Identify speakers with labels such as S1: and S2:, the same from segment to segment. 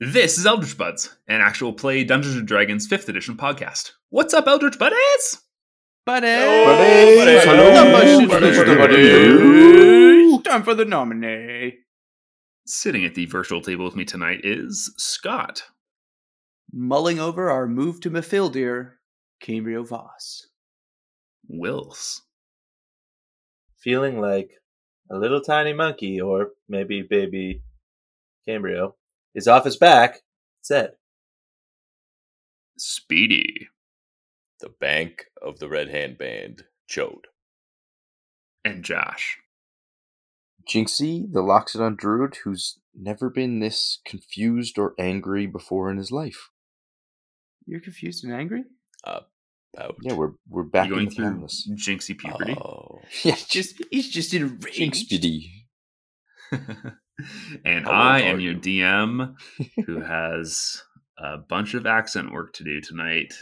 S1: This is Eldritch Buds, an actual play Dungeons and Dragons 5th edition podcast. What's up, Eldritch Buddies?
S2: Buddy!
S3: Buddies!
S2: Hello,
S3: Buddies!
S2: buddies! Time for the Nominae.
S1: Sitting at the virtual table with me tonight is Scott.
S2: Mulling over our move to Mafildir, Cambrio Voss.
S1: Wills.
S3: Feeling like a little tiny monkey, or maybe baby Cambrio, is off his back. Said.
S1: Speedy.
S4: The Bank of the Red Hand Band, Chode.
S1: And Josh.
S5: Jinxie, the Loxodon druid who's never been this confused or angry before in his life.
S2: You're confused and angry?
S4: Pouch.
S5: Yeah, we're we're back
S1: You
S5: in
S1: going
S5: the
S1: through
S5: palace.
S1: Jinxie puberty?
S4: Oh.
S5: Yeah,
S2: Just he's just in a rage.
S5: Jinxpity.
S1: and
S4: How
S1: I am
S4: are
S1: your? DM who has a bunch of accent work to do tonight.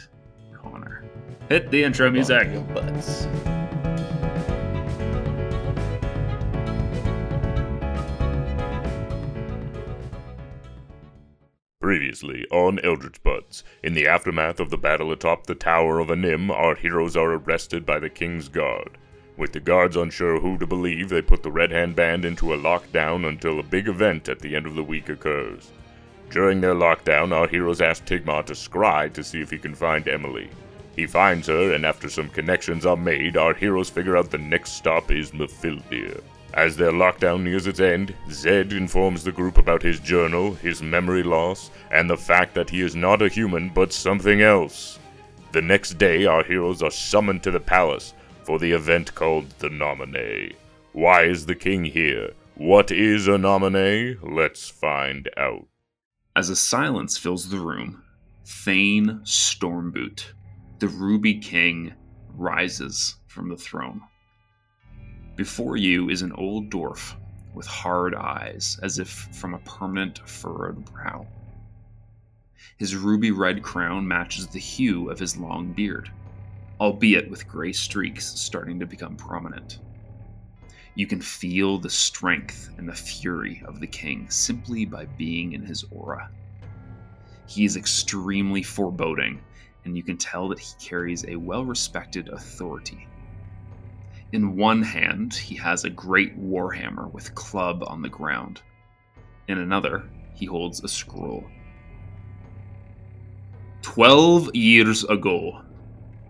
S1: Connor. Hit the intro music.
S4: Your butts. Previously on Eldritch Buds, in the aftermath of the battle atop the Tower of Anim, our heroes are arrested by the King's Guard. With the guards unsure who to believe, they put the Red Hand Band into a lockdown until a big event at the end of the week occurs. During their lockdown, our heroes ask Tigmar to scry to see if he can find Emily. He finds her, and after some connections are made, our heroes figure out the next stop is Mafildir. As their lockdown nears its end, Zed informs the group about his journal, his memory loss, and the fact that he is not a human but something else. The next day, our heroes are summoned to the palace for the event called the Nominae. Why is the king here? What is a Nominae? Let's find out.
S1: As a silence fills the room, Thane Stormboot, the Ruby King, rises from the throne. Before you is an old dwarf with hard eyes, as if from a permanent furrowed brow. His ruby red crown matches the hue of his long beard, albeit with gray streaks starting to become prominent. You can feel the strength and the fury of the king simply by being in his aura. He is extremely foreboding, and you can tell that he carries a well respected authority. In one hand, he has a great warhammer with club on the ground. In another, he holds a scroll. Twelve years ago,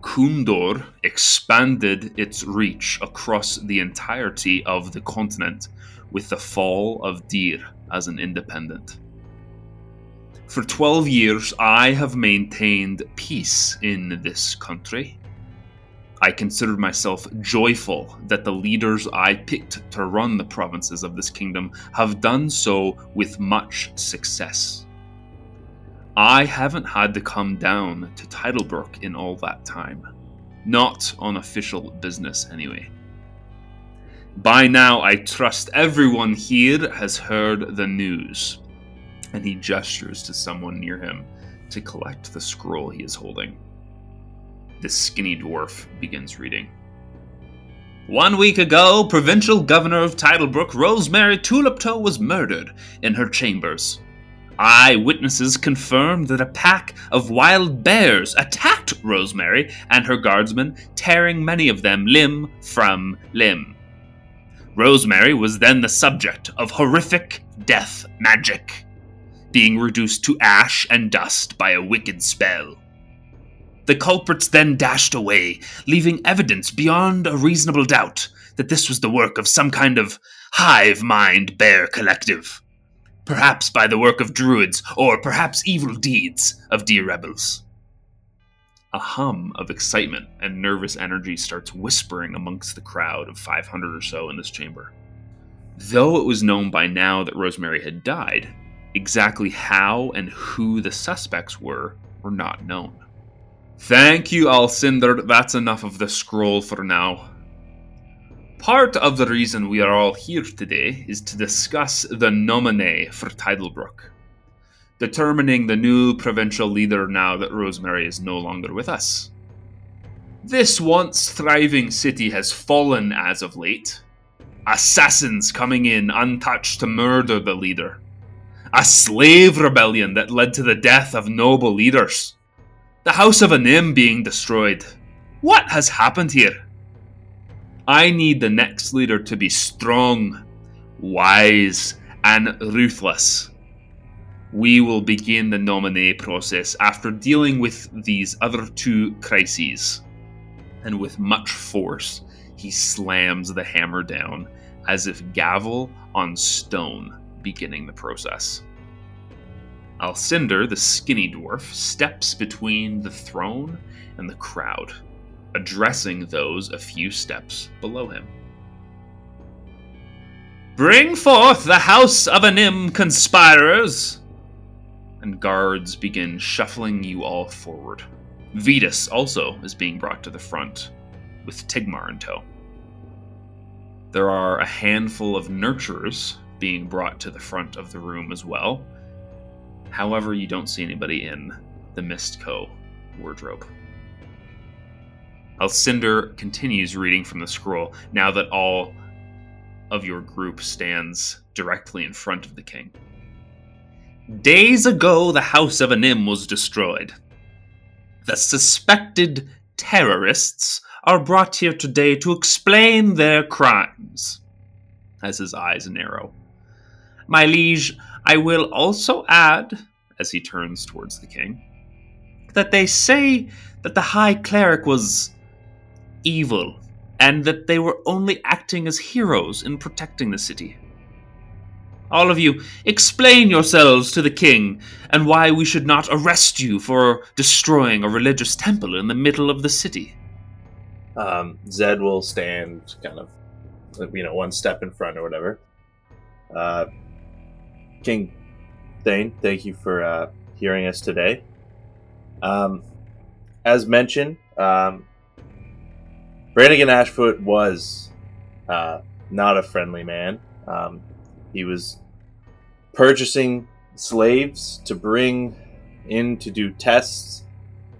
S1: Kundor expanded its reach across the entirety of the continent with the fall of Dir as an independent. For 12 years, I have maintained peace in this country. I considered myself joyful that the leaders I picked to run the provinces of this kingdom have done so with much success. I haven't had to come down to Titlebrook in all that time. Not on official business, anyway. By now, I trust everyone here has heard the news. And he gestures to someone near him to collect the scroll he is holding. The skinny dwarf begins reading. One week ago, provincial governor of Titlebrook, Rosemary Tuliptoe, was murdered in her chambers. Eyewitnesses confirmed that a pack of wild bears attacked Rosemary and her guardsmen, tearing many of them limb from limb. Rosemary was then the subject of horrific death magic, being reduced to ash and dust by a wicked spell. The culprits then dashed away, leaving evidence beyond a reasonable doubt that this was the work of some kind of hive mind bear collective. Perhaps by the work of druids, or perhaps evil deeds of deer rebels. A hum of excitement and nervous energy starts whispering amongst the crowd of 500 or so in this chamber. Though it was known by now that Rosemary had died, exactly how and who the suspects were were not known. Thank you, Alcindor. That's enough of the scroll for now. Part of the reason we are all here today is to discuss the Nominae for Titlebrook, determining the new provincial leader now that Rosemary is no longer with us. This once thriving city has fallen as of late. Assassins coming in untouched to murder the leader. A slave rebellion that led to the death of noble leaders. The House of Anim being destroyed. What has happened here? I need the next leader to be strong, wise, and ruthless. We will begin the Nominae process after dealing with these other two crises. And with much force, he slams the hammer down as if gavel on stone, beginning the process. Alcindor, the skinny dwarf, steps between the throne and the crowd, addressing those a few steps below him. Bring forth the House of Anim conspirers! And guards begin shuffling you all forward. Vetus also is being brought to the front, with Tigmar in tow. There are a handful of nurturers being brought to the front of the room as well. However, you don't see anybody in the Mistco wardrobe. Alcindor continues reading from the scroll now that all of your group stands directly in front of the king. Days ago, the House of Anim was destroyed. The suspected terrorists are brought here today to explain their crimes. As his eyes narrow. My liege, I will also add, as he turns towards the king, that they say that the High Cleric was evil, and that they were only acting as heroes in protecting the city. All of you, explain yourselves to the king and why we should not arrest you for destroying a religious temple in the middle of the city.
S3: Um, Zed will stand kind of, you know, one step in front or whatever. Uh, King Thane, thank you for uh, hearing us today. Um, as mentioned, um, Brannigan Ashfoot was uh, not a friendly man. Um, he was purchasing slaves to bring in to do tests.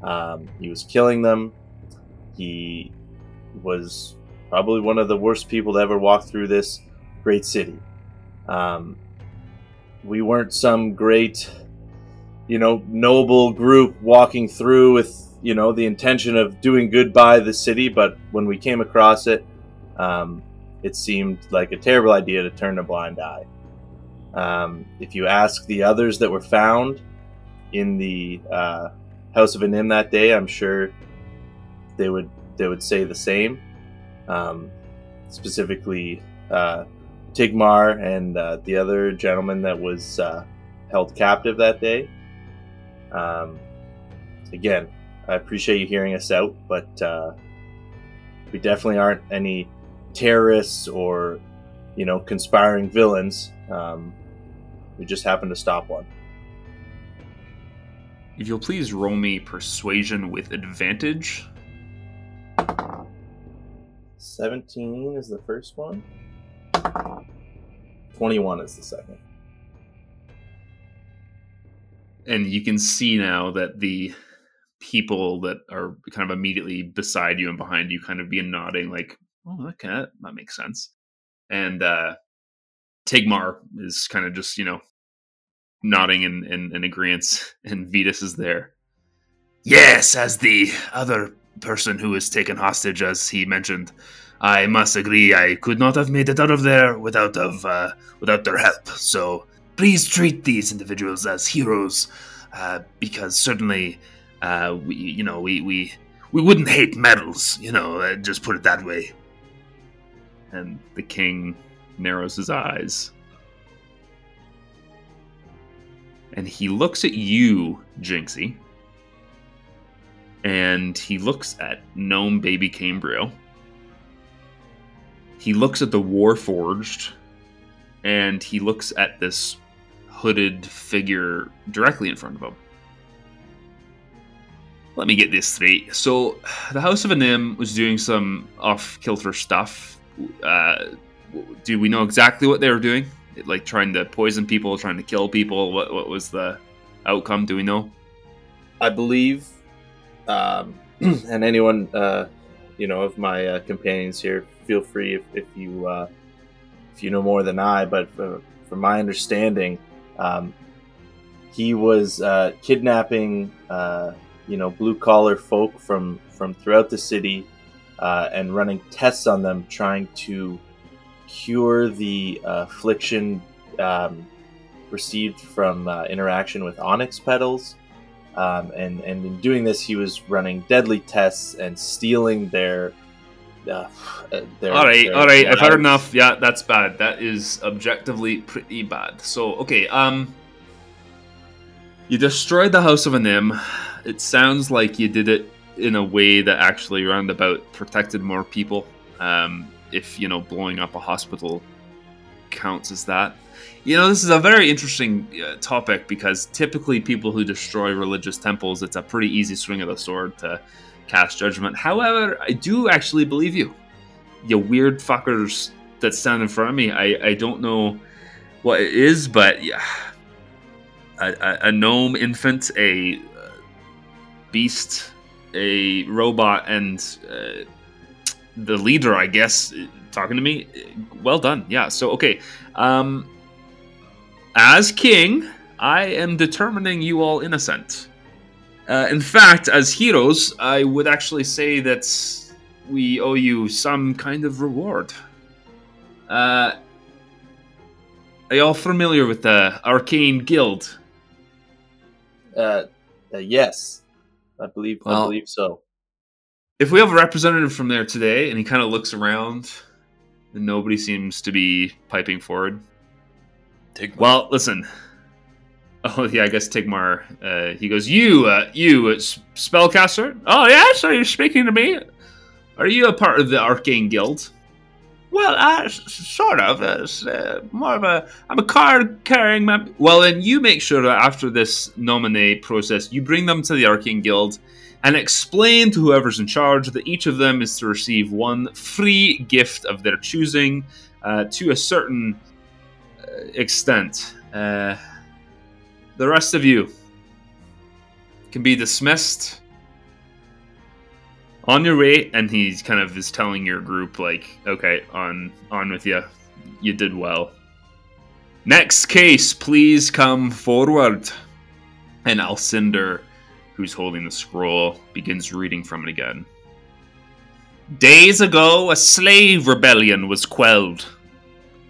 S3: Um, he was killing them. He was probably one of the worst people to ever walk through this great city. Um, we weren't some great, you know, noble group walking through with you know the intention of doing good by the city, but when we came across it, um, it seemed like a terrible idea to turn a blind eye. Um, if you ask the others that were found in the uh, House of Anim that day, I'm sure they would they would say the same. Um, specifically, uh, Tigmar and uh, the other gentleman that was uh, held captive that day. Um, again, I appreciate you hearing us out, but uh, we definitely aren't any terrorists or, you know, conspiring villains. Um, we just happened to stop one.
S1: If you'll please roll me persuasion with advantage.
S3: 17 is the first one. 21 is the second.
S1: And you can see now that the people that are kind of immediately beside you and behind you kind of be nodding like, oh, okay, that, makes sense. And uh, Tigmar is kind of just, you know, nodding in, in, in agreement, and Vetus is there. Yes, as the other person who was taken hostage, as he mentioned, I must agree I could not have made it out of there without of uh, without their help. So please treat these individuals as heroes, uh, because certainly uh, we, you know, we, we, we wouldn't hate medals, you know, uh, just put it that way. And the king narrows his eyes. And he looks at you, Jinxie. And he looks at gnome baby Cambrio. He looks at the Warforged. And he looks at this hooded figure directly in front of him let me get this straight. So, the House of Anim was doing some off kilter stuff. Uh, do we know exactly what they were doing? Like trying to poison people, trying to kill people? What, what was the outcome? Do we know?
S3: I believe, um, and anyone, uh, you know, of my uh, companions here, feel free if, if you uh, if you know more than I. But uh, from my understanding, um, he was uh, kidnapping, uh, you know, blue collar folk from from throughout the city uh, and running tests on them, trying to cure the uh, affliction um, received from uh, interaction with onyx petals. Um, and and in doing this, he was running deadly tests and stealing their. Uh, their
S1: all right, all right. I've heard enough. Yeah, that's bad. That is objectively pretty bad. So, okay, um, you destroyed the House of Anim. It sounds like you did it in a way that actually roundabout protected more people. Um, if you know, blowing up a hospital counts as that. You know, this is a very interesting uh, topic because typically people who destroy religious temples, it's a pretty easy swing of the sword to cast judgment. However, I do actually believe you. You weird fuckers that stand in front of me. I, I don't know what it is, but yeah. A, a, a gnome infant, a beast, a robot, and uh, the leader, I guess, talking to me. Well done. Yeah. So, okay. Um, as king, I am determining you all innocent. Uh, in fact, as heroes, I would actually say that we owe you some kind of reward. Uh, are y'all familiar with the Arcane Guild?
S3: Uh, uh, yes, I believe. I believe so.
S1: If we have a representative from there today, and he kind of looks around, and nobody seems to be piping forward.
S4: Take
S1: Well, listen. Oh yeah, I guess Tigmar. Uh, he goes, "You, uh, you, uh, spellcaster? Oh yes, are you're speaking to me? Are you a part of the Arcane Guild?" Well, uh, sort of. Uh, s- uh, more of a. I'm a card-carrying member. Well, then you make sure that after this Nominae process, you bring them to the Arcane Guild and explain to whoever's in charge that each of them is to receive one free gift of their choosing uh, to a certain uh, extent. Uh, the rest of you can be dismissed on your way, and he's kind of is telling your group like, "Okay, on on with you. You did well." Next case, please come forward. And Alcindor, who's holding the scroll, begins reading from it again. Days ago, a slave rebellion was quelled.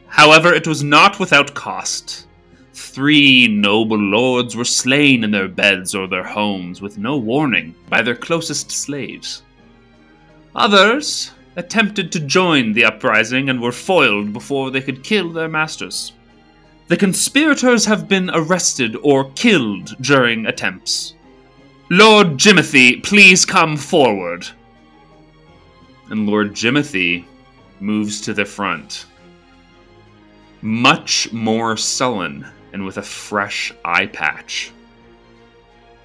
S1: However, it was not without cost. Three noble lords were slain in their beds or their homes with no warning by their closest slaves. Others attempted to join the uprising and were foiled before they could kill their masters. The conspirators have been arrested or killed during attempts. Lord Jimothy, please come forward. And Lord Jimothy moves to the front much more sullen and with a fresh eye patch.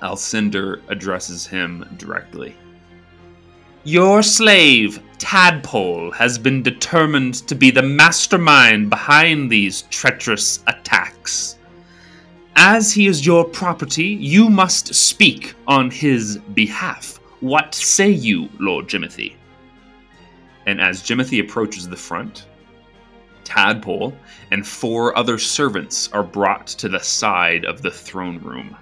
S1: Alcindor addresses him directly. Your slave, Tadpole, has been determined to be the mastermind behind these treacherous attacks. As he is your property, you must speak on his behalf. What say you, Lord Jimothy? And as Jimothy approaches the front, Tadpole and four other servants are brought to the side of the throne room.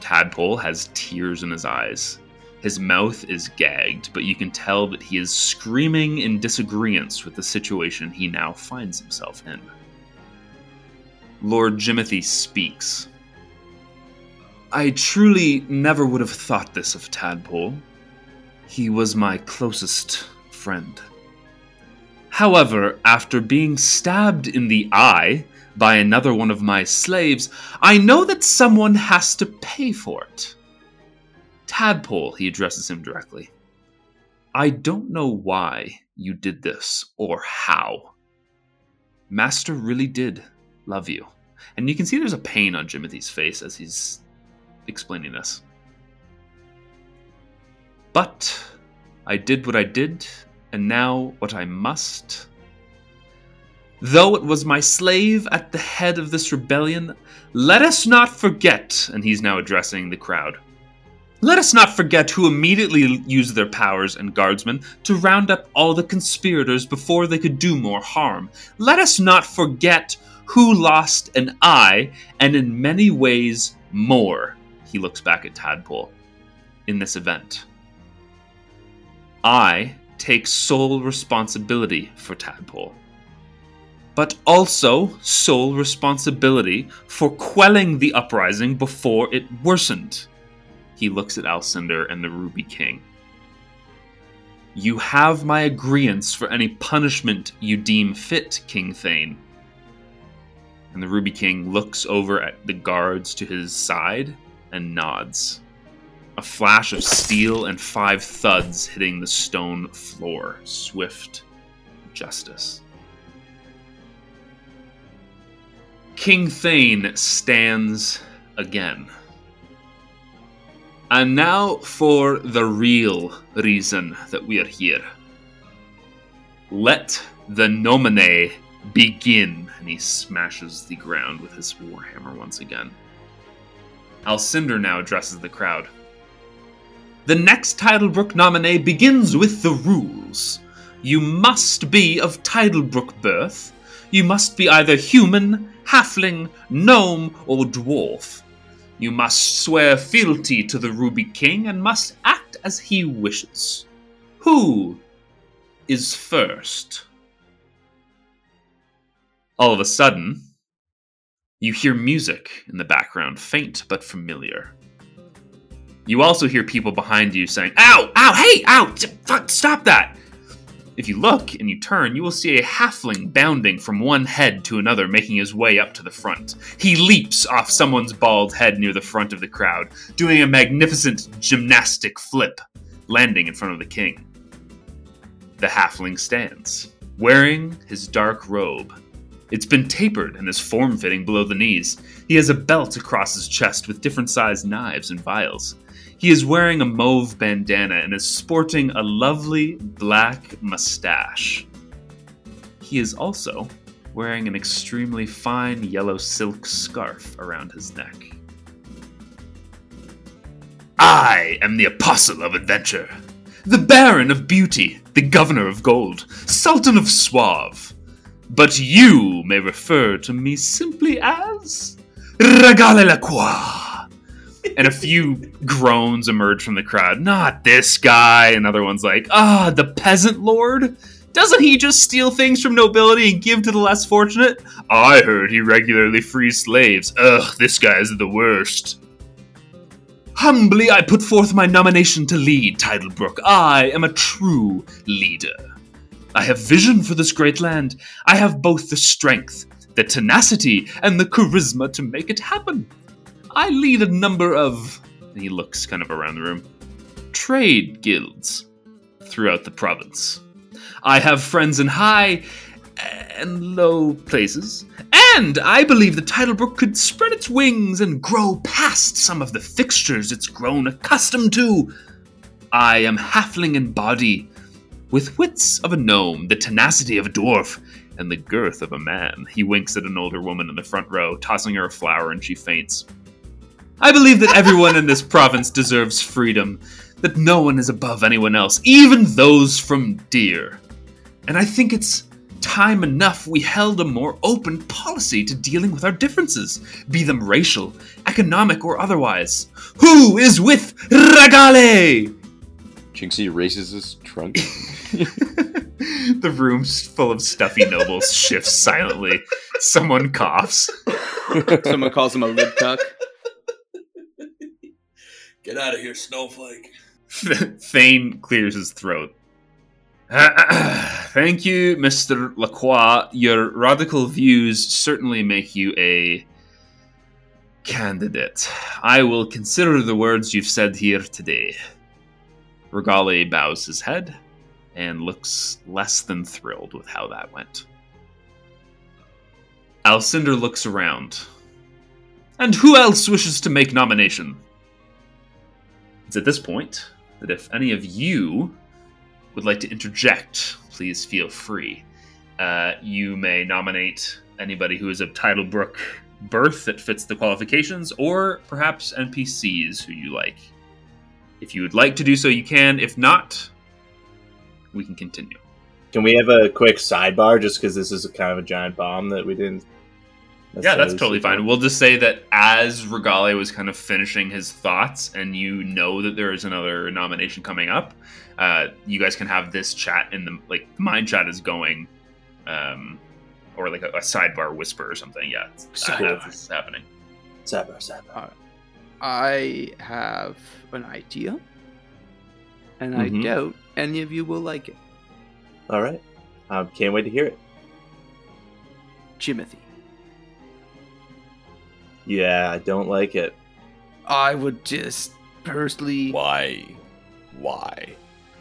S1: Tadpole has tears in his eyes. His mouth is gagged, but you can tell that he is screaming in disagreement with the situation he now finds himself in. Lord Jimothy speaks. I truly never would have thought this of Tadpole. He was my closest friend. However, after being stabbed in the eye by another one of my slaves, I know that someone has to pay for it. Tadpole, he addresses him directly. I don't know why you did this or how. Master really did love you. And you can see there's a pain on Jimothy's face as he's explaining this. But I did what I did, and now what I must. Though it was my slave at the head of this rebellion, let us not forget, and he's now addressing the crowd. Let us not forget who immediately used their powers and guardsmen to round up all the conspirators before they could do more harm. Let us not forget who lost an eye, and in many ways more. He looks back at Tadpole in this event. I take sole responsibility for Tadpole, but also sole responsibility for quelling the uprising before it worsened. He looks at Alcindor and the Ruby King. You have my agreeance for any punishment you deem fit, King Thane. And the Ruby King looks over at the guards to his side and nods. A flash of steel and five thuds hitting the stone floor. Swift justice. King Thane stands again. And now for the real reason that we are here. Let the Nominae begin. And he smashes the ground with his warhammer once again. Alcindor now addresses the crowd. The next Titlebrook Nominae begins with the rules. You must be of Titlebrook birth. You must be either human, halfling, gnome, or dwarf. You must swear fealty to the Ruby King and must act as he wishes. Who is first? All of a sudden, you hear music in the background, faint but familiar. You also hear people behind you saying, Ow! Ow! Hey! Ow! Fuck! Stop that! If you look and you turn, you will see a halfling bounding from one head to another, making his way up to the front. He leaps off someone's bald head near the front of the crowd, doing a magnificent gymnastic flip, landing in front of the king. The halfling stands, wearing his dark robe. It's been tapered and is form fitting below the knees. He has a belt across his chest with different sized knives and vials. He is wearing a mauve bandana and is sporting a lovely black mustache. He is also wearing an extremely fine yellow silk scarf around his neck. I am the Apostle of Adventure, the Baron of Beauty, the Governor of Gold, Sultan of Suave. But you may refer to me simply as Regale la Croix. And a few groans emerge from the crowd. Not this guy. Another one's like, ah, the peasant lord? Doesn't he just steal things from nobility and give to the less fortunate? I heard he regularly frees slaves. Ugh, this guy is the worst. Humbly, I put forth my nomination to lead Titlebrook. I am a true leader. I have vision for this great land. I have both the strength, the tenacity, and the charisma to make it happen. I lead a number of. He looks kind of around the room. Trade guilds throughout the province. I have friends in high and low places, and I believe the Titlebrook could spread its wings and grow past some of the fixtures it's grown accustomed to. I am halfling in body, with wits of a gnome, the tenacity of a dwarf, and the girth of a man. He winks at an older woman in the front row, tossing her a flower, and she faints. I believe that everyone in this province deserves freedom, that no one is above anyone else, even those from Deer. And I think it's time enough we held a more open policy to dealing with our differences, be them racial, economic, or otherwise. Who is with Regale?
S5: Jinxie raises his trunk.
S1: the room's full of stuffy nobles shifts silently. Someone coughs.
S2: Someone calls him a lid cuck.
S6: Get out of here, snowflake.
S1: Thane clears his throat. Thank you, Mr. Lacroix. Your radical views certainly make you a candidate. I will consider the words you've said here today. Regale bows his head and looks less than thrilled with how that went. Alcindor looks around. And who else wishes to make nomination? It's at this point that if any of you would like to interject, please feel free. Uh, you may nominate anybody who is of Titlebrook birth that fits the qualifications, or perhaps NPCs who you like. If you would like to do so, you can. If not, we can continue.
S3: Can we have a quick sidebar just because this is a kind of a giant bomb that we didn't
S1: Yeah, that's totally fine. We'll just say that as Regale was kind of finishing his thoughts, and you know that there is another nomination coming up, uh, you guys can have this chat in the like the mind chat is going, um, or like a, a sidebar whisper or something. Yeah, it's,
S2: Sidebar.
S1: that's happening.
S3: Sabar, Sabar.
S2: I have an idea, and I
S3: Mhm.
S2: doubt any of you will like it.
S3: All right. Um, can't wait to hear it.
S2: Jimothy.
S3: Yeah, I don't like it.
S2: I would just personally.
S7: Why? Why?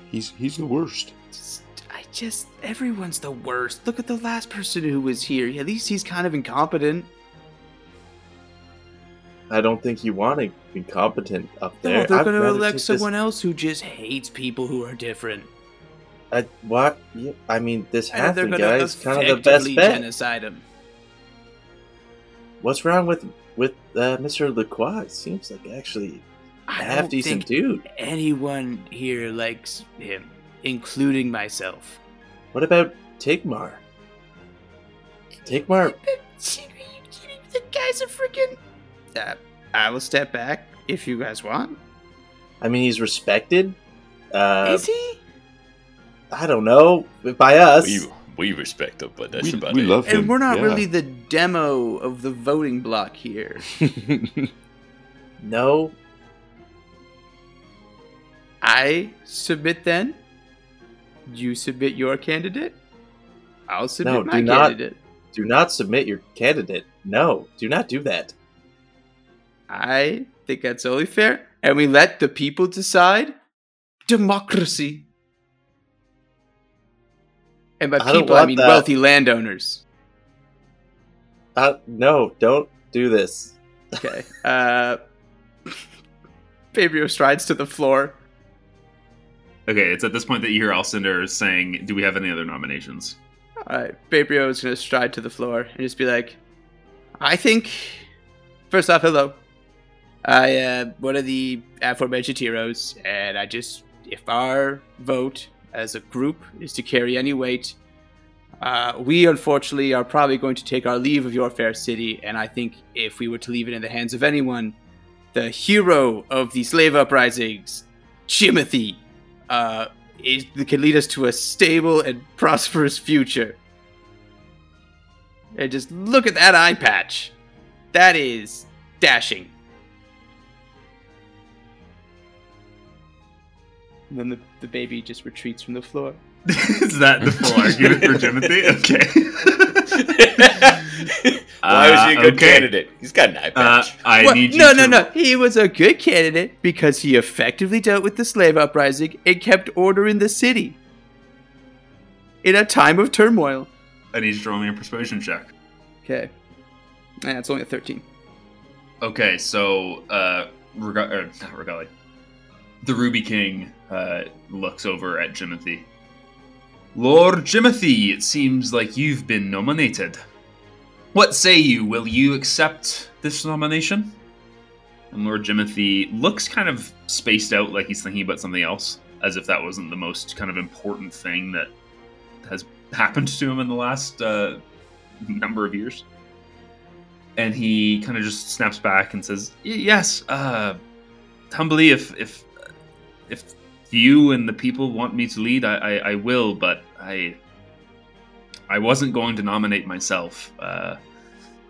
S5: He's he's the worst.
S2: Just- I just. Everyone's the worst. Look at the last person who was here. At least he's kind of incompetent.
S3: I don't think you want to be competent up there.
S2: No,
S3: there.
S2: they're
S3: I'd
S2: going to elect
S3: take this-
S2: someone else who just hates people who are different.
S3: I, what? Yeah, I mean, this
S2: And they're gonna
S3: guy is kind of the best bet.
S2: genocide him.
S3: What's wrong with with uh, Mr. Lacroix? It seems like actually a
S2: I
S3: half decent
S2: think
S3: dude.
S2: anyone here likes him, including myself.
S3: What about Tigmar? Tigmar,
S2: The guy's a freaking. Uh, I will step back if you guys want.
S3: I mean, he's respected. Uh,
S2: Is he?
S3: I don't know by us.
S7: We we respect him, but that's
S5: we
S7: about
S5: we
S7: it.
S5: love him.
S2: And we're not
S5: yeah.
S2: really the demo of the voting block here.
S3: No,
S2: I submit then. You submit your candidate. I'll submit
S3: No,
S2: my
S3: do not-
S2: candidate.
S3: do not submit your candidate. No, do not do that.
S2: I think that's only fair. And we let the people decide. Democracy. And by
S3: I
S2: people, I
S3: want
S2: mean
S3: that.
S2: wealthy landowners.
S3: Uh, no, don't do this.
S2: Okay. Uh, Fabio strides to the floor.
S1: Okay, it's at this point that you hear Alcindor saying, "Do we have any other nominations?"
S2: All right, Fabio is going to stride to the floor and just be like, I think, first off, hello. I am one of the aforementioned heroes, and I just, if our vote as a group is to carry any weight, uh, we unfortunately are probably going to take our leave of your fair city, and I think if we were to leave it in the hands of anyone, the hero of the slave uprisings, Timothy, uh, is, can lead us to a stable and prosperous future. And just look at that eye patch. That is dashing. And then the, the baby just retreats from the floor.
S1: is that the full argument for Timothy? Okay.
S7: Why was he a
S1: Uh,
S7: good
S1: okay.
S7: candidate? He's got an eye
S1: Uh,
S7: patch.
S1: I
S2: What?
S1: need you
S2: no,
S1: to
S2: no, no. He was a good candidate because he effectively dealt with the slave uprising and kept order in the city. In a time of turmoil.
S1: I need you to roll me a persuasion check.
S2: Okay. Yeah, it's only a 13.
S1: Okay, so uh, Rega- er, not Regali. The Ruby King uh, looks over at Jimothy. Lord Jimothy, it seems like you've been nominated. What say you? Will you accept this nomination? And Lord Jimothy looks kind of spaced out, like he's thinking about something else, as if that wasn't the most kind of important thing that has happened to him in the last uh, number of years and he kind of just snaps back and says, "Yes, uh, humbly, if if if you and the people want me to lead, I, I, I will. But I I wasn't going to nominate myself. Uh,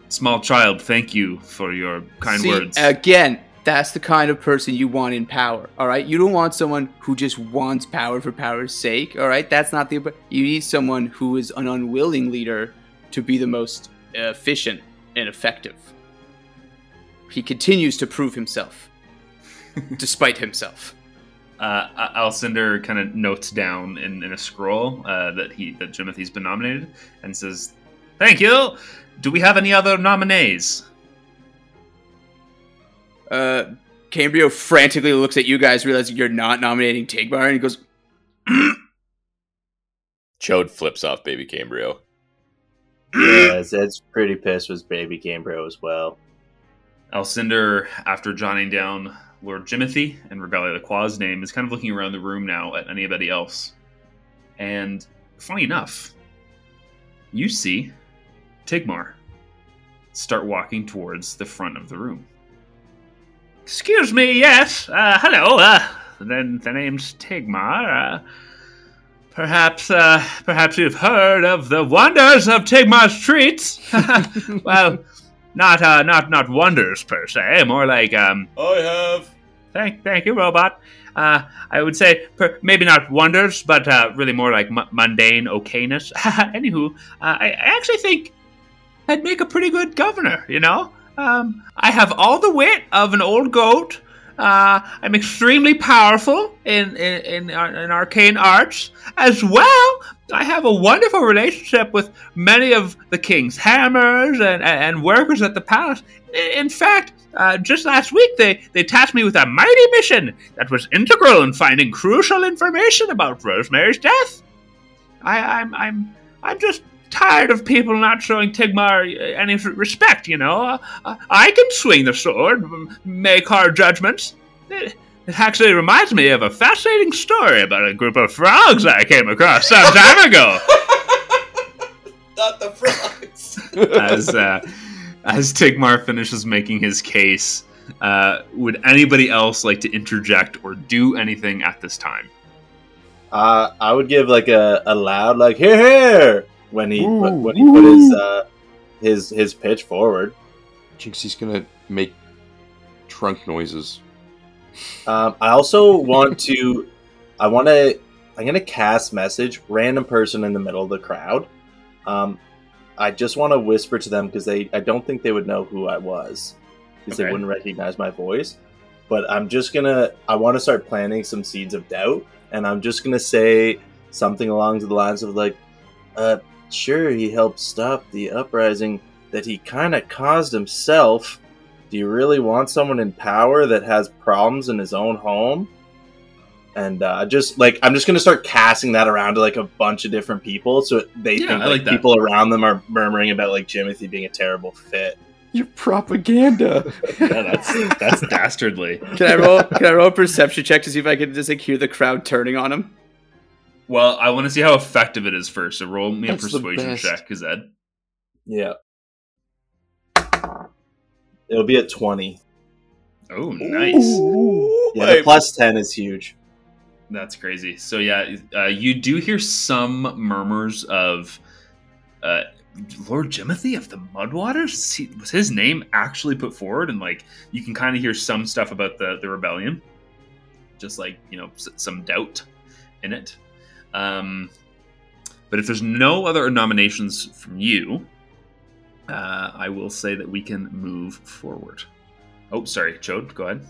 S1: small child, thank you for your kind
S2: See,
S1: words.
S2: Again, that's the kind of person you want in power. All right, you don't want someone who just wants power for power's sake. All right, that's not the. You need someone who is an unwilling leader to be the most efficient and effective. He continues to prove himself, despite himself.
S1: Uh, Alcindor kind of notes down in, in a scroll uh, that he that Jimothy's been nominated and says, "Thank you. Do we have any other nominees?"
S2: Uh, Cambrio frantically looks at you guys, realizing you're not nominating Tigmar, and he goes,
S7: Chode flips off Baby Cambrio.
S3: yeah, Zed's pretty pissed with Baby Cambrio as well.
S1: Alcindor, after jotting down Lord Jimothy and Regalia Lacroix's name, is kind of looking around the room now at anybody else. And funny enough, you see Tigmar. start walking towards the front of the room. Excuse me, yes. Uh, hello. Uh, then the name's Tigmar. Uh, perhaps, uh, perhaps you've heard of the wonders of Tigmar's treats. well, not, uh, not, not wonders per se. More like, um,
S7: I have.
S1: Thank, thank you, robot. Uh, I would say per, maybe not wonders, but uh, really more like mu- mundane okayness. Anywho, uh, I, I actually think I'd make a pretty good governor. You know, um, I have all the wit of an old goat. Uh, I'm extremely powerful in in, in in arcane arts as well. I have a wonderful relationship with many of the king's hammers and, and, and workers at the palace. In fact, uh, just last week they, they tasked me with a mighty mission that was integral in finding crucial information about Rosemary's death. I, I'm I'm I'm just tired of people not showing Tigmar any respect. You know, uh, I can swing the sword, make hard judgments. It, it actually reminds me of a fascinating story about a group of frogs I came across some time ago.
S7: Not the frogs.
S1: as uh, as Tigmar finishes making his case, uh, would anybody else like to interject or do anything at this time?
S3: Uh, I would give like a, a loud like here here when he
S5: Ooh,
S3: put, when he put his uh, his his pitch forward.
S5: Jinxie's gonna make trunk noises.
S3: Um, I also want to I want to I'm gonna cast message random person in the middle of the crowd. Um, I just want to whisper to them because they I don't think they would know who I was because
S1: Okay.
S3: they wouldn't recognize my voice. But I'm just gonna I want to start planting some seeds of doubt, and I'm just gonna say something along the lines of like, uh, sure he helped stop the uprising that he kind of caused himself. Do you really want someone in power that has problems in his own home? And uh, just like I'm just gonna start casting that around to like a bunch of different people, so they
S1: Yeah,
S3: think like,
S1: like that.
S3: people around them are murmuring about like Jimothy being a terrible fit.
S5: Your propaganda.
S1: Yeah, that's that's dastardly.
S2: Can I roll? Can I roll a perception check to see if I can just like hear the crowd turning on him?
S1: Well, I want to see how effective it is first. So roll me a
S5: That's the
S1: persuasion
S5: best.
S1: check, Zed.
S3: Yeah, it'll be at twenty.
S1: Oh, nice.
S3: Yeah, the plus ten is huge.
S1: That's crazy. So yeah, uh, you do hear some murmurs of uh, Lord Jimothy of the Mudwaters. Is he- Was his name actually put forward? And like, you can kind of hear some stuff about the the rebellion, just like you know s- some doubt in it. Um, but if there's no other nominations from you, uh, I will say that we can move forward. Oh, sorry, Chode, go ahead.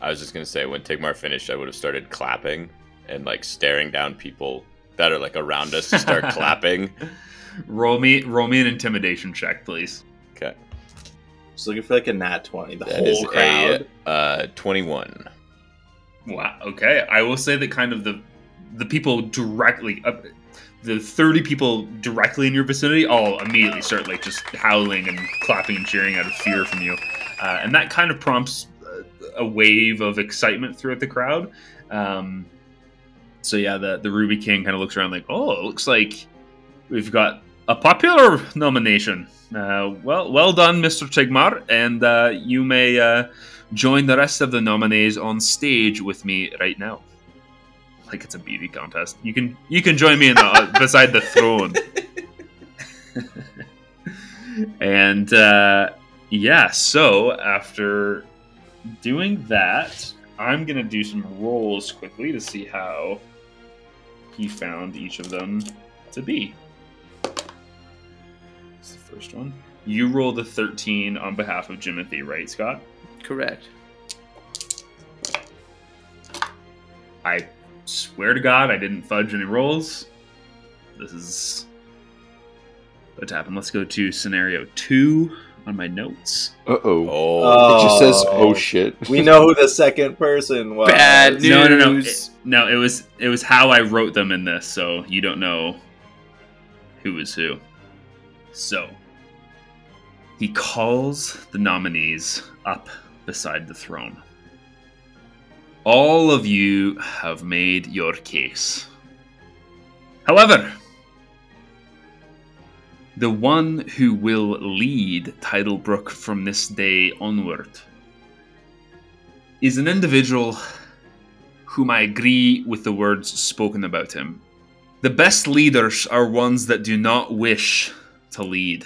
S7: I was just gonna say when Tigmar finished, I would have started clapping and like staring down people that are like around us to start clapping.
S1: Roll me, roll me an intimidation check, please.
S7: Okay,
S3: Just looking for like a nat twenty. The
S7: that is
S3: whole crowd.
S7: a uh, twenty-one.
S1: Wow. Okay, I will say that kind of the the people directly, uh, the thirty people directly in your vicinity, all immediately start like just howling and clapping and cheering out of fear from you, uh, and that kind of prompts a wave of excitement throughout the crowd. Um, so yeah, the the Ruby King kind of looks around like, oh, it looks like we've got a popular nomination. Uh, well, well done, Mr. Tigmar, and uh, you may uh, join the rest of the nominees on stage with me right now. Like it's a beauty contest. You can you can join me in the, uh, beside the throne. and uh, yeah, so after doing that, I'm gonna do some rolls quickly to see how he found each of them to be. It's the first one. You rolled a 13 on behalf of Jimothy, right, Scott?
S2: Correct.
S1: I swear to God, I didn't fudge any rolls. This is what happened. Let's go to scenario two on my notes.
S5: Uh oh.
S7: Oh,
S5: It just says,
S3: Oh.
S5: "Oh shit."
S3: We know who the second person was.
S2: Bad
S1: news. No, no,
S2: no.
S1: It, no, it was it was how I wrote them in this, so you don't know who is who. So he calls the nominees up beside the throne. All of you have made your case. However, The one who will lead Titlebrook from this day onward is an individual whom I agree with the words spoken about him. The best leaders are ones that do not wish to lead.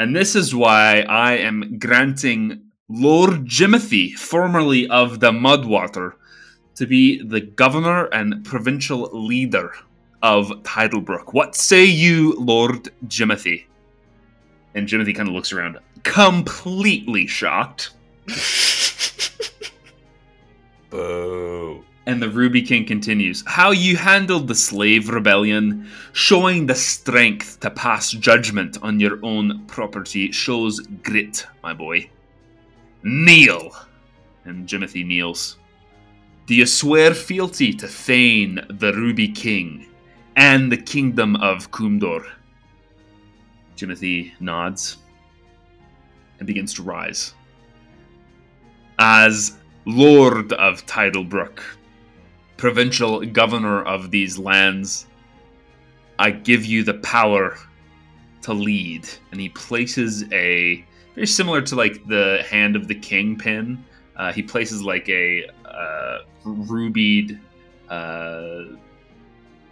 S1: And this is why I am granting Lord Jimothy, formerly of the Mudwater, to be the governor and provincial leader of Titlebrook. What say you, Lord Jimothy? And Jimothy kind of looks around, completely shocked.
S7: Boo.
S1: And the Ruby King continues How you handled the slave rebellion, showing the strength to pass judgment on your own property, shows grit, my boy. Kneel! And Jimothy kneels. Do you swear fealty to Thane, the Ruby King, and the kingdom of Kumdor? Jimothy nods and begins to rise. As Lord of Titlebrook, provincial governor of these lands, I give you the power to lead. And he places a very similar to like the hand of the king pin. Uh, he places like a uh, rubied uh,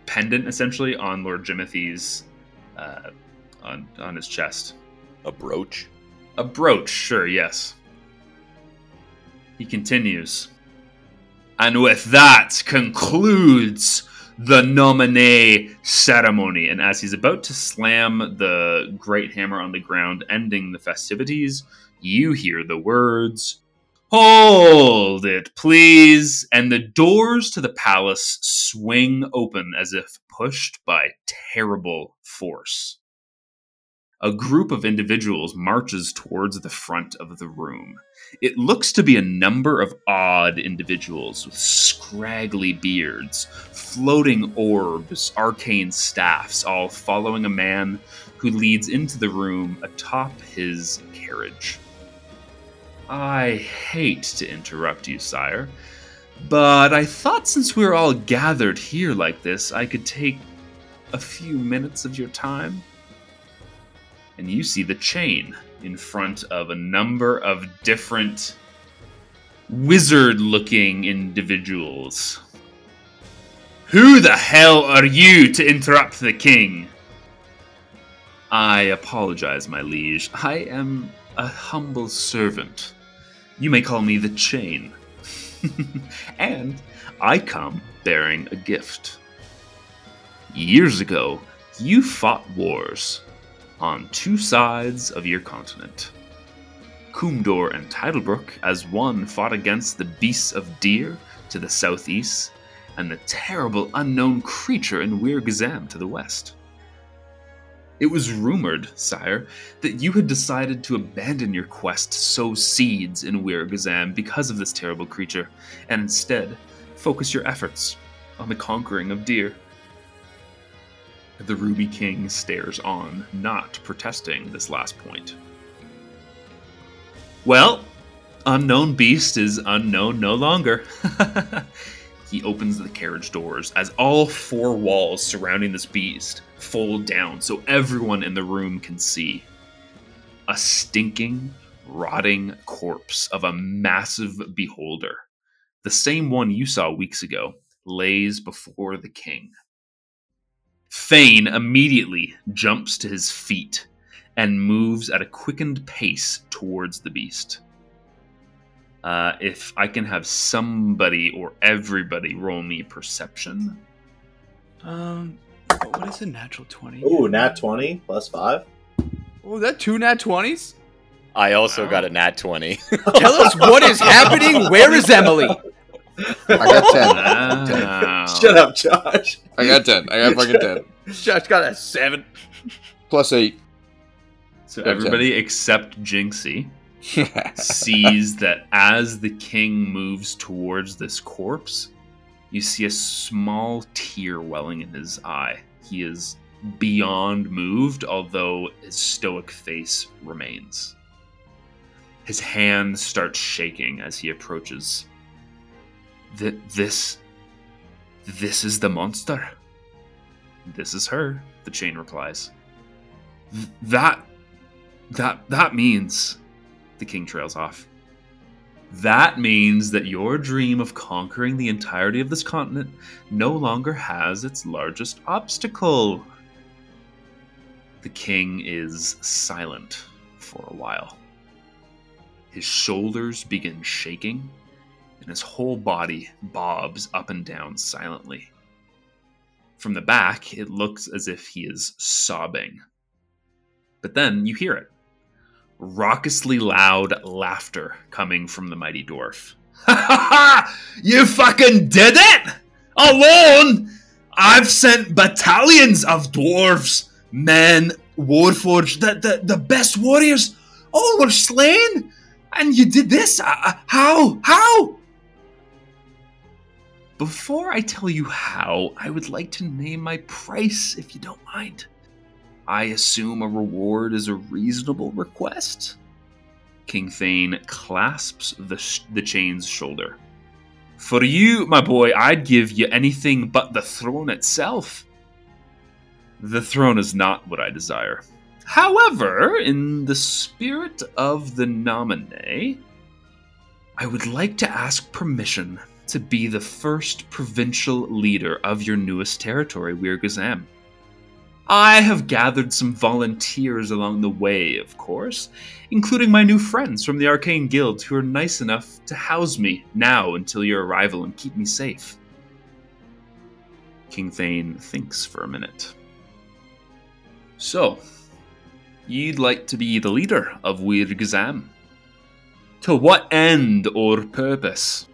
S1: pendant essentially on Lord Jimothy's uh, on on his chest.
S7: A brooch.
S1: A brooch, sure, yes. He continues. And with that concludes the Nominae ceremony. And as he's about to slam the great hammer on the ground, ending the festivities, you hear the words, Hold it, please. And the doors to the palace swing open as if pushed by terrible force. A group of individuals marches towards the front of the room. It looks to be a number of odd individuals with scraggly beards, floating orbs, arcane staffs, all following a man who leads into the room atop his carriage. I hate to interrupt you, sire, but I thought since we're all gathered here like this, I could take a few minutes of your time. And you see the chain in front of a number of different wizard looking individuals. Who the hell are you to interrupt the king? I apologize, my liege. I am a humble servant. You may call me the chain. and I come bearing a gift. Years ago, you fought wars on two sides of your continent. Kumdor and Titlebrook, as one, fought against the beasts of Deer to the southeast, and the terrible unknown creature in Weir Gazam to the west. It was rumored, sire, that you had decided to abandon your quest to sow seeds in Weir Gazam because of this terrible creature, and instead focus your efforts on the conquering of Deer. The Ruby King stares on, not protesting this last point. Well, unknown beast is unknown no longer. he opens the carriage doors as all four walls surrounding this beast fold down so everyone in the room can see. A stinking, rotting corpse of a massive beholder, the same one you saw weeks ago, lays before the king. Thane immediately jumps to his feet and moves at a quickened pace towards the beast. Uh, if I can have somebody or everybody roll me perception.
S2: Um, what is a natural twenty?
S3: Ooh, nat 20 plus 5.
S2: Oh, that two nat twenties.
S7: I also
S1: Wow.
S7: got a nat 20.
S2: Tell us what is happening. Where is Emily?
S5: I got 10.
S1: Wow.
S3: Shut up, Josh.
S5: I got 10. I got fucking 10.
S2: Josh got a seven.
S5: Plus 8.
S1: So everybody except Jinxie sees that as the king moves towards this corpse, you see a small tear welling in his eye. He is beyond moved, although his stoic face remains. His hand starts shaking as he approaches. Th- this. This is the monster. This is her, the chain replies. Th- that that that means the king trails off. That means that your dream of conquering the entirety of this continent no longer has its largest obstacle. The king is silent for a while. His shoulders begin shaking, and his whole body bobs up and down silently. From the back, it looks as if he is sobbing. But then you hear it raucously loud laughter coming from the mighty dwarf. Ha ha ha! You fucking did it! Alone! I've sent battalions of dwarves, men, warforged, the, the, the best warriors, all were slain! And you did this? Uh, uh, how? How? Before I tell you how, I would like to name my price if you don't mind. I assume a reward is a reasonable request? King Thane clasps the, sh- the chain's shoulder. For you, my boy, I'd give you anything but the throne itself. The throne is not what I desire. However, in the spirit of the Nominae, I would like to ask permission to be the first provincial leader of your newest territory, Weirgazam. I have gathered some volunteers along the way, of course, including my new friends from the Arcane Guild who are nice enough to house me now until your arrival and keep me safe. King Thane thinks for a minute. So, you'd like to be the leader of Weirgazam? To what end or purpose?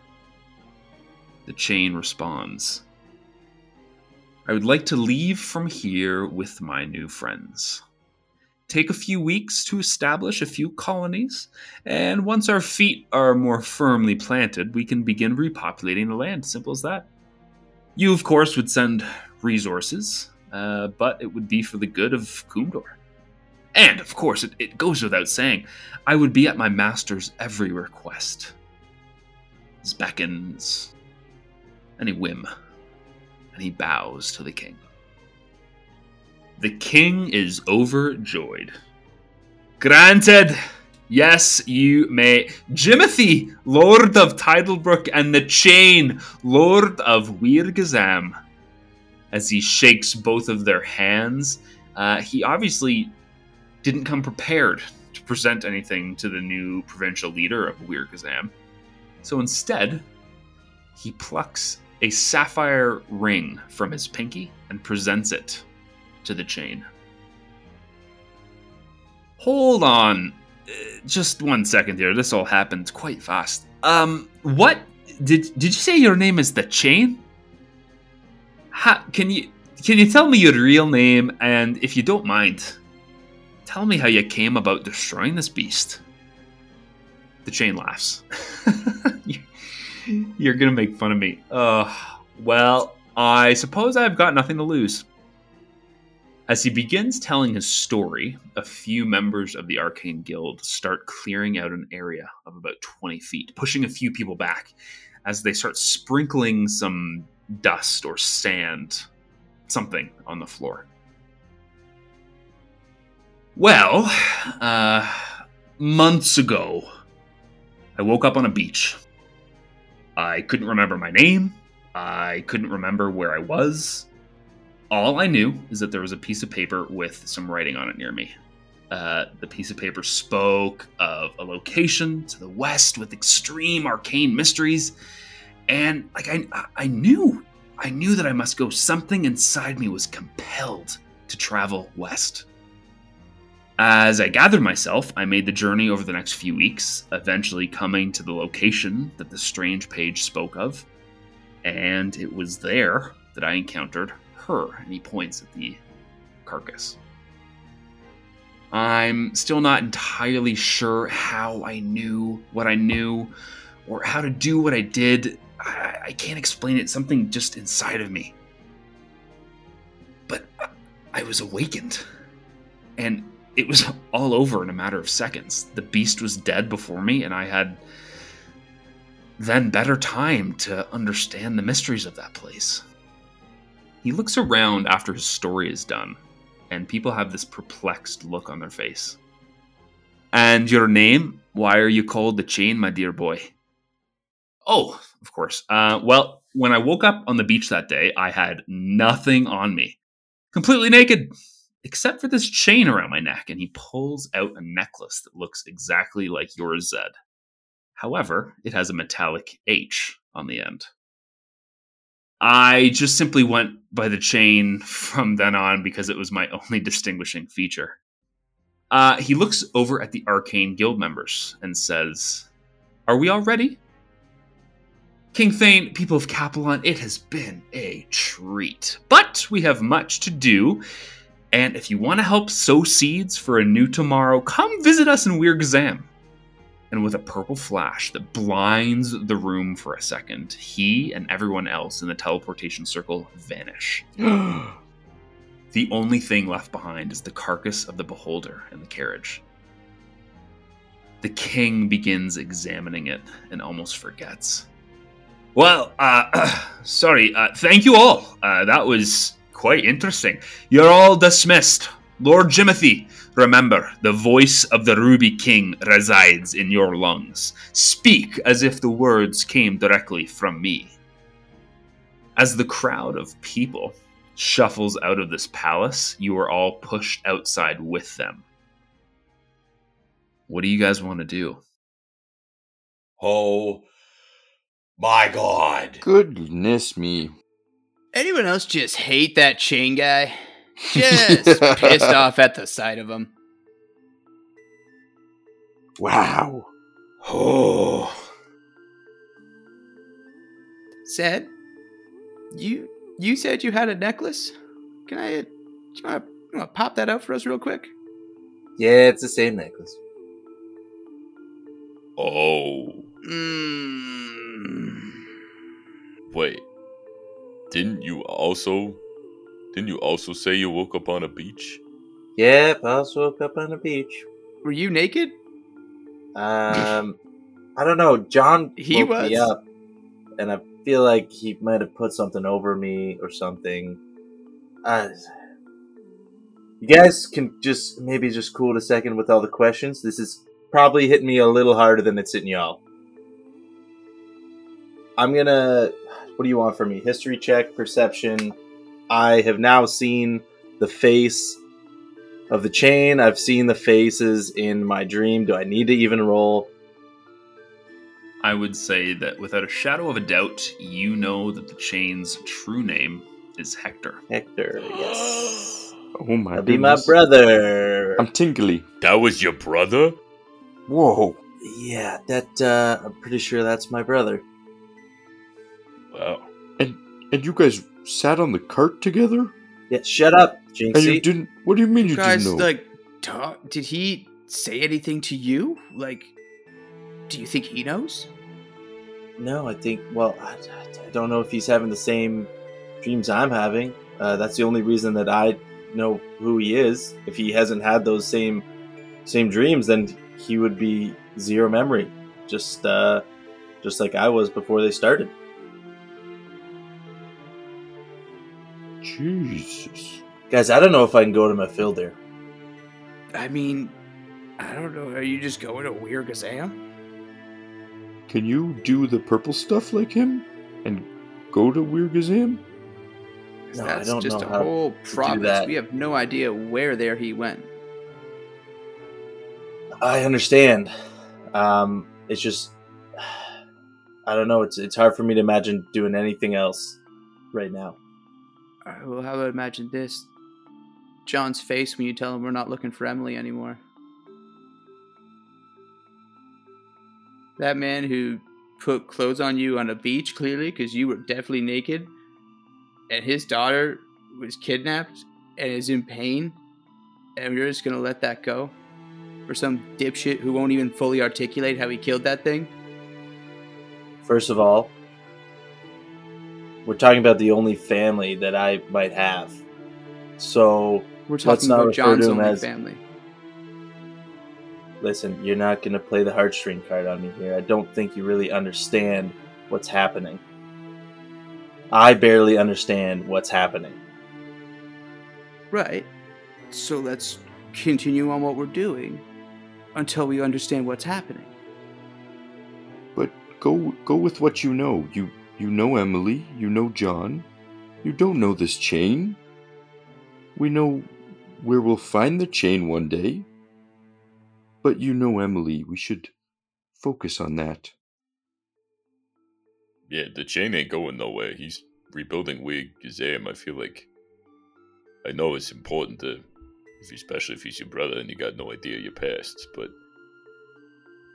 S1: The chain responds. I would like to leave from here with my new friends. Take a few weeks to establish a few colonies, and once our feet are more firmly planted, we can begin repopulating the land. Simple as that. You, of course, would send resources, uh, but it would be for the good of Kumdor. And, of course, it, it goes without saying, I would be at my master's every request. His beckons, any whim and he bows to the king. The king is overjoyed. Granted, yes, you may. Jimothy, Lord of Titlebrook, and the Chain, Lord of Weirgazam. As he shakes both of their hands, uh, he obviously didn't come prepared to present anything to the new provincial leader of Weirgazam. So instead, he plucks a sapphire ring from his pinky and presents it to the chain. Hold on. Uh, just one second here. This all happened quite fast. Um, what did did you say your name is the chain? Can you can you tell me your real name and if you don't mind, tell me how you came about destroying this beast? The chain laughs. You're gonna make fun of me. Uh, well, I suppose I've got nothing to lose. As he begins telling his story, a few members of the Arcane Guild start clearing out an area of about 20 feet, pushing a few people back as they start sprinkling some dust or sand, something on the floor. Well, uh, months ago, I woke up on a beach I couldn't remember my name. I couldn't remember where I was. All I knew is that there was a piece of paper with some writing on it near me. Uh, the piece of paper spoke of a location to the west with extreme arcane mysteries, and like I, I knew, I knew that I must go. Something inside me was compelled to travel west. As I gathered myself, I made the journey over the next few weeks, eventually coming to the location that the strange page spoke of. And it was there that I encountered her, and he points at the carcass. I'm still not entirely sure how I knew what I knew, or how to do what I did. I, I can't explain it, something just inside of me. But I was awakened. And it was all over in a matter of seconds. The beast was dead before me, and I had then better time to understand the mysteries of that place. He looks around after his story is done, and people have this perplexed look on their face. And your name? Why are you called the chain, my dear boy? Oh, of course. Uh, well, when I woke up on the beach that day, I had nothing on me. Completely naked, except for this chain around my neck. And he pulls out a necklace that looks exactly like yours, Zed. However, it has a metallic H on the end. I just simply went by the chain from then on because it was my only distinguishing feature. Uh, he looks over at the Arcane Guild members and says, Are we all ready? King Thane, people of Capelon, it has been a treat. But we have much to do. And if you want to help sow seeds for a new tomorrow, come visit us in Weir Gazam. And with a purple flash that blinds the room for a second, he and everyone else in the teleportation circle vanish. the only thing left behind is the carcass of the beholder in the carriage. The king begins examining it and almost forgets. Well, uh, sorry. Uh, thank you all. Uh, that was quite interesting. You're all dismissed. Lord Jimothy, remember, the voice of the Ruby King resides in your lungs. Speak as if the words came directly from me. As the crowd of people shuffles out of this palace, you are all pushed outside with them. What do you guys want to do?
S6: Oh my god.
S5: Goodness me.
S2: Anyone else just hate that chain guy? Just pissed off at the sight of him.
S5: Wow.
S6: Oh.
S2: Zed, you you said you had a necklace. Can I? Do you want to pop that out for us real quick?
S3: Yeah, it's the same necklace.
S7: Oh,
S2: Mm.
S7: wait. Didn't you also didn't you also say you woke up on a beach?
S3: Yep, I also woke up on a beach.
S2: Were you naked?
S3: Um, I don't know. John
S2: He
S3: woke me
S2: was.
S3: up, and I feel like he might have put something over me or something. Uh, you guys can just maybe just cool it a second with all the questions. This is probably hitting me a little harder than it's hitting y'all. I'm gonna. What do you want from me? History check, perception. I have now seen the face of the chain. I've seen the faces in my dream. Do I need to even roll?
S1: I would say that without a shadow of a doubt, you know that the chain's true name is Hector.
S3: Hector, yes.
S5: Oh my
S3: That'll be my brother.
S5: I'm tingly.
S7: That was your brother?
S5: Whoa.
S3: yeah, that uh I'm pretty sure that's my brother.
S7: Wow.
S5: And you guys sat on the cart together?
S3: Yeah, shut up,
S5: And you didn't. What do you mean you,
S2: You guys
S5: didn't know?
S2: like talk? Did he say anything to you? Like, do you think he knows?
S3: No, I think. Well, I, I don't know if he's having the same dreams I'm having. Uh, that's the only reason that I know who he is. If he hasn't had those same same dreams, then he would be zero memory, just uh, just like I was before they started.
S5: Jesus.
S3: Guys, I don't know if I can go to my field there.
S2: I mean, I don't know. Are you just going to Weir Gazam?
S5: Can you do the purple stuff like him? And go to Weir Gazam?
S3: No, I
S2: That's
S3: don't
S2: just
S3: know
S2: a
S3: how
S2: whole
S3: do
S2: progress.
S3: that.
S2: We have no idea where there he went.
S3: I understand. Um, it's just I don't know. It's it's hard for me to imagine doing anything else right now.
S2: Right, well, how about imagine this? John's face when you tell him we're not looking for Emily anymore. That man who put clothes on you on a beach, clearly, because you were definitely naked, and his daughter was kidnapped and is in pain, and you're just gonna let that go? For some dipshit who won't even fully articulate how he killed that thing?
S3: First of all, we're talking about the only family that I might have. So
S2: We're
S3: Let's
S2: talking
S3: not
S2: about
S3: refer
S2: John's
S3: to him
S2: only
S3: as-
S2: family.
S3: listen, you're not going to play the heartstring card on me here. I don't think you really understand what's happening. I barely understand what's happening.
S2: Right. So let's continue on what we're doing until we understand what's happening.
S5: But go go with what you know. You you know Emily, you know John. You don't know this chain. We know where we'll find the chain one day. But you know Emily, we should focus on that.
S4: Yeah, the chain ain't going nowhere. He's rebuilding Wig Museum. I feel like I know it's important to, if especially if he's your brother and you got no idea your past, but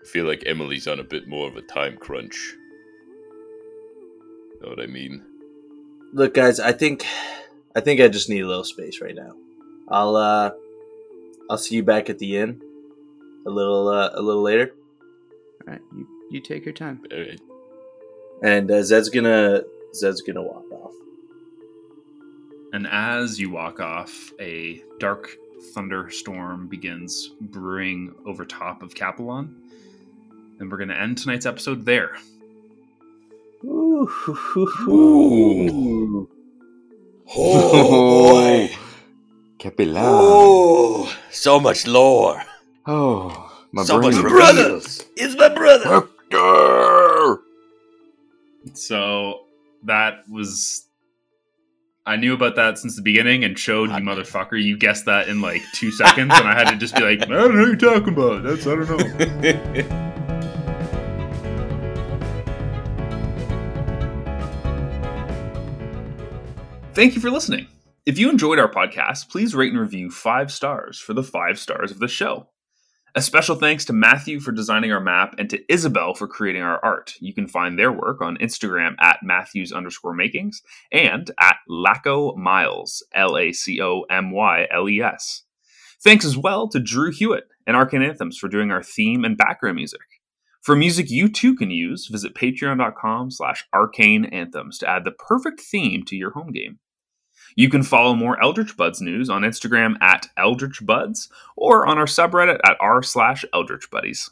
S4: I feel like Emily's on a bit more of a time crunch. Know what I mean?
S3: Look, guys, I think I think I just need a little space right now. I'll uh I'll see you back at the inn a little uh, a little later.
S2: All right, you you take your time.
S4: Alright.
S3: And uh, Zed's gonna Zed's gonna walk off.
S1: And as you walk off, a dark thunderstorm begins brewing over top of Capelon. And we're going to end tonight's episode there.
S3: Ooh.
S6: Ooh. Oh, boy.
S5: Capelon.
S6: Oh, so much lore.
S5: Oh, my
S6: so
S5: brain.
S6: much reveals. It's my brother.
S5: Hector!
S1: So that was. I knew about that since the beginning and showed you, motherfucker. You guessed that in like two seconds, and I had to just be like, I don't know what you're talking about. That's, I don't know. Thank you for listening. If you enjoyed our podcast, please rate and review five stars for the five stars of the show. A special thanks to Matthew for designing our map and to Isabel for creating our art. You can find their work on Instagram at Matthews underscore makings and at Laco Miles, L A C O M Y L E S. Thanks as well to Drew Hewitt and Arcane Anthems for doing our theme and background music. For music you too can use, visit patreon.com slash arcane anthems to add the perfect theme to your home game. You can follow more Eldritch Buds news on Instagram at Eldritch Buds or on our subreddit at r slash Eldritch Buddies.